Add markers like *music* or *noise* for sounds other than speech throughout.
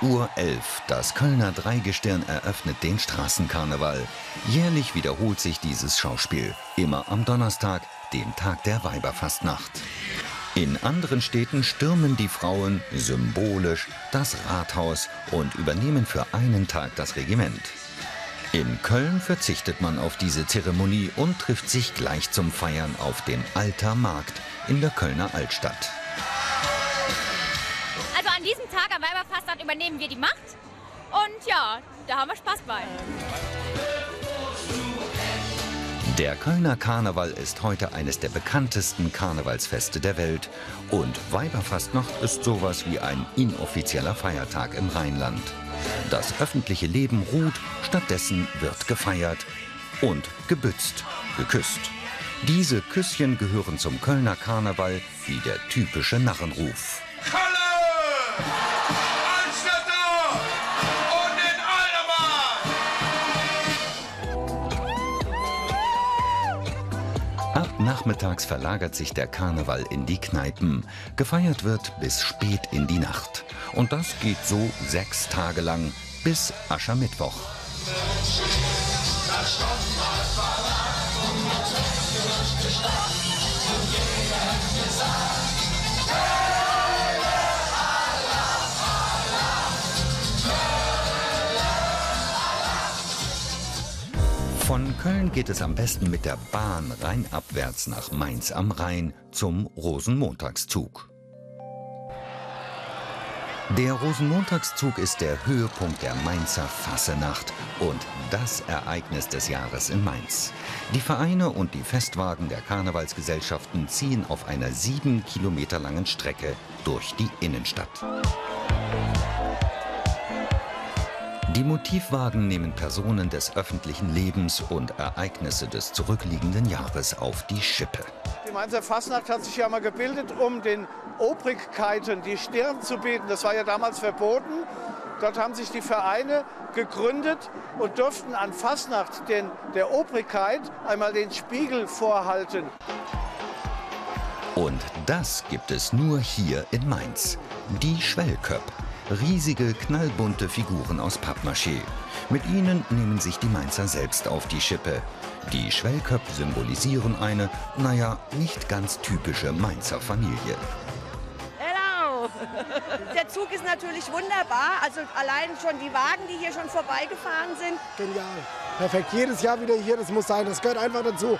11.11 Uhr, das Kölner Dreigestirn eröffnet den Straßenkarneval. Jährlich wiederholt sich dieses Schauspiel, immer am Donnerstag, dem Tag der Weiberfastnacht. In anderen Städten stürmen die Frauen symbolisch das Rathaus und übernehmen für einen Tag das Regiment. In Köln verzichtet man auf diese Zeremonie und trifft sich gleich zum Feiern auf dem Alter Markt in der Kölner Altstadt. An diesem Tag am Weiberfastnacht übernehmen wir die Macht und ja, da haben wir Spaß bei. Der Kölner Karneval ist heute eines der bekanntesten Karnevalsfeste der Welt. Und Weiberfastnacht ist sowas wie ein inoffizieller Feiertag im Rheinland. Das öffentliche Leben ruht, stattdessen wird gefeiert und gebützt, geküsst. Diese Küsschen gehören zum Kölner Karneval wie der typische Narrenruf. Kalle! Ab nachmittags verlagert sich der Karneval in die Kneipen. Gefeiert wird bis spät in die Nacht. Und das geht so sechs Tage lang bis Aschermittwoch. Von Köln geht es am besten mit der Bahn rheinabwärts nach Mainz am Rhein zum Rosenmontagszug. Der Rosenmontagszug ist der Höhepunkt der Mainzer Fassenacht und das Ereignis des Jahres in Mainz. Die Vereine und die Festwagen der Karnevalsgesellschaften ziehen auf einer sieben Kilometer langen Strecke durch die Innenstadt. Die Motivwagen nehmen Personen des öffentlichen Lebens und Ereignisse des zurückliegenden Jahres auf die Schippe. Die Mainzer Fastnacht hat sich ja mal gebildet, um den Obrigkeiten die Stirn zu bieten. Das war ja damals verboten. Dort haben sich die Vereine gegründet und durften an Fastnacht den, der Obrigkeit einmal den Spiegel vorhalten. Und das gibt es nur hier in Mainz. Die Schwellköpp. Riesige, knallbunte Figuren aus Pappmaché. Mit ihnen nehmen sich die Mainzer selbst auf die Schippe. Die Schwellköpp symbolisieren eine, naja, nicht ganz typische Mainzer Familie. Hello! *laughs* Der Zug ist natürlich wunderbar. Also allein schon die Wagen, die hier schon vorbeigefahren sind. Genial. Perfekt. Jedes Jahr wieder hier, das muss sein. Das gehört einfach dazu.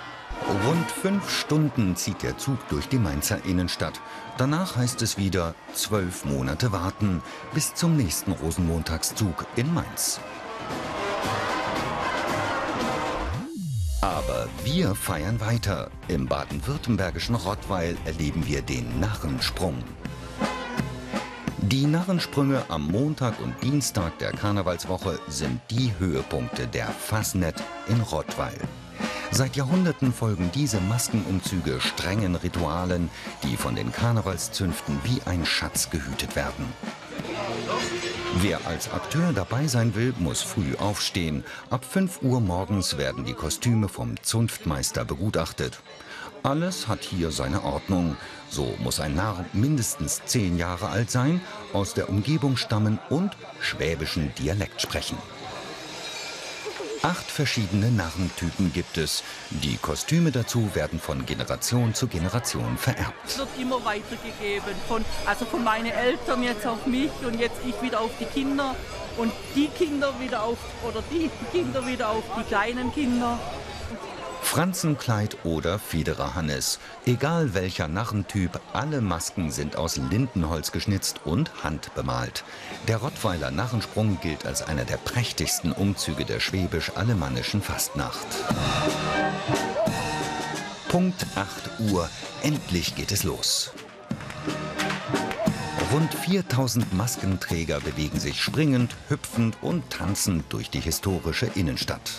Rund fünf Stunden zieht der Zug durch die Mainzer Innenstadt. Danach heißt es wieder zwölf Monate warten bis zum nächsten Rosenmontagszug in Mainz. Aber wir feiern weiter. Im baden-württembergischen Rottweil erleben wir den Narrensprung. Die Narrensprünge am Montag und Dienstag der Karnevalswoche sind die Höhepunkte der Fasnet in Rottweil. Seit Jahrhunderten folgen diese Maskenumzüge strengen Ritualen, die von den Karnevalszünften wie ein Schatz gehütet werden. Wer als Akteur dabei sein will, muss früh aufstehen. Ab 5 Uhr morgens werden die Kostüme vom Zunftmeister begutachtet. Alles hat hier seine Ordnung. So muss ein Narr mindestens zehn Jahre alt sein, aus der Umgebung stammen und schwäbischen Dialekt sprechen. Acht verschiedene Narrentypen gibt es. Die Kostüme dazu werden von Generation zu Generation vererbt. Es wird immer weitergegeben. Von, also von meinen Eltern jetzt auf mich und jetzt ich wieder auf die Kinder und die Kinder wieder auf, oder die Kinder wieder auf die kleinen Kinder. Franzenkleid oder Federerhannes. Egal welcher Narrentyp, alle Masken sind aus Lindenholz geschnitzt und handbemalt. Der Rottweiler Narrensprung gilt als einer der prächtigsten Umzüge der schwäbisch-alemannischen Fastnacht. Punkt 8 Uhr. Endlich geht es los. Rund 4000 Maskenträger bewegen sich springend, hüpfend und tanzend durch die historische Innenstadt.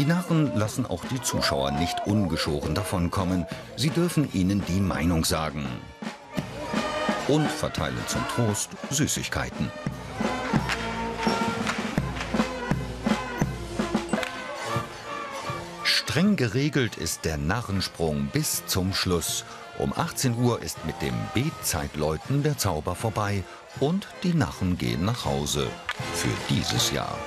Die Narren lassen auch die Zuschauer nicht ungeschoren davonkommen. Sie dürfen ihnen die Meinung sagen. Und verteilen zum Trost Süßigkeiten. Streng geregelt ist der Narrensprung bis zum Schluss. Um 18 Uhr ist mit dem Betzeitläuten der Zauber vorbei und die Narren gehen nach Hause. Für dieses Jahr.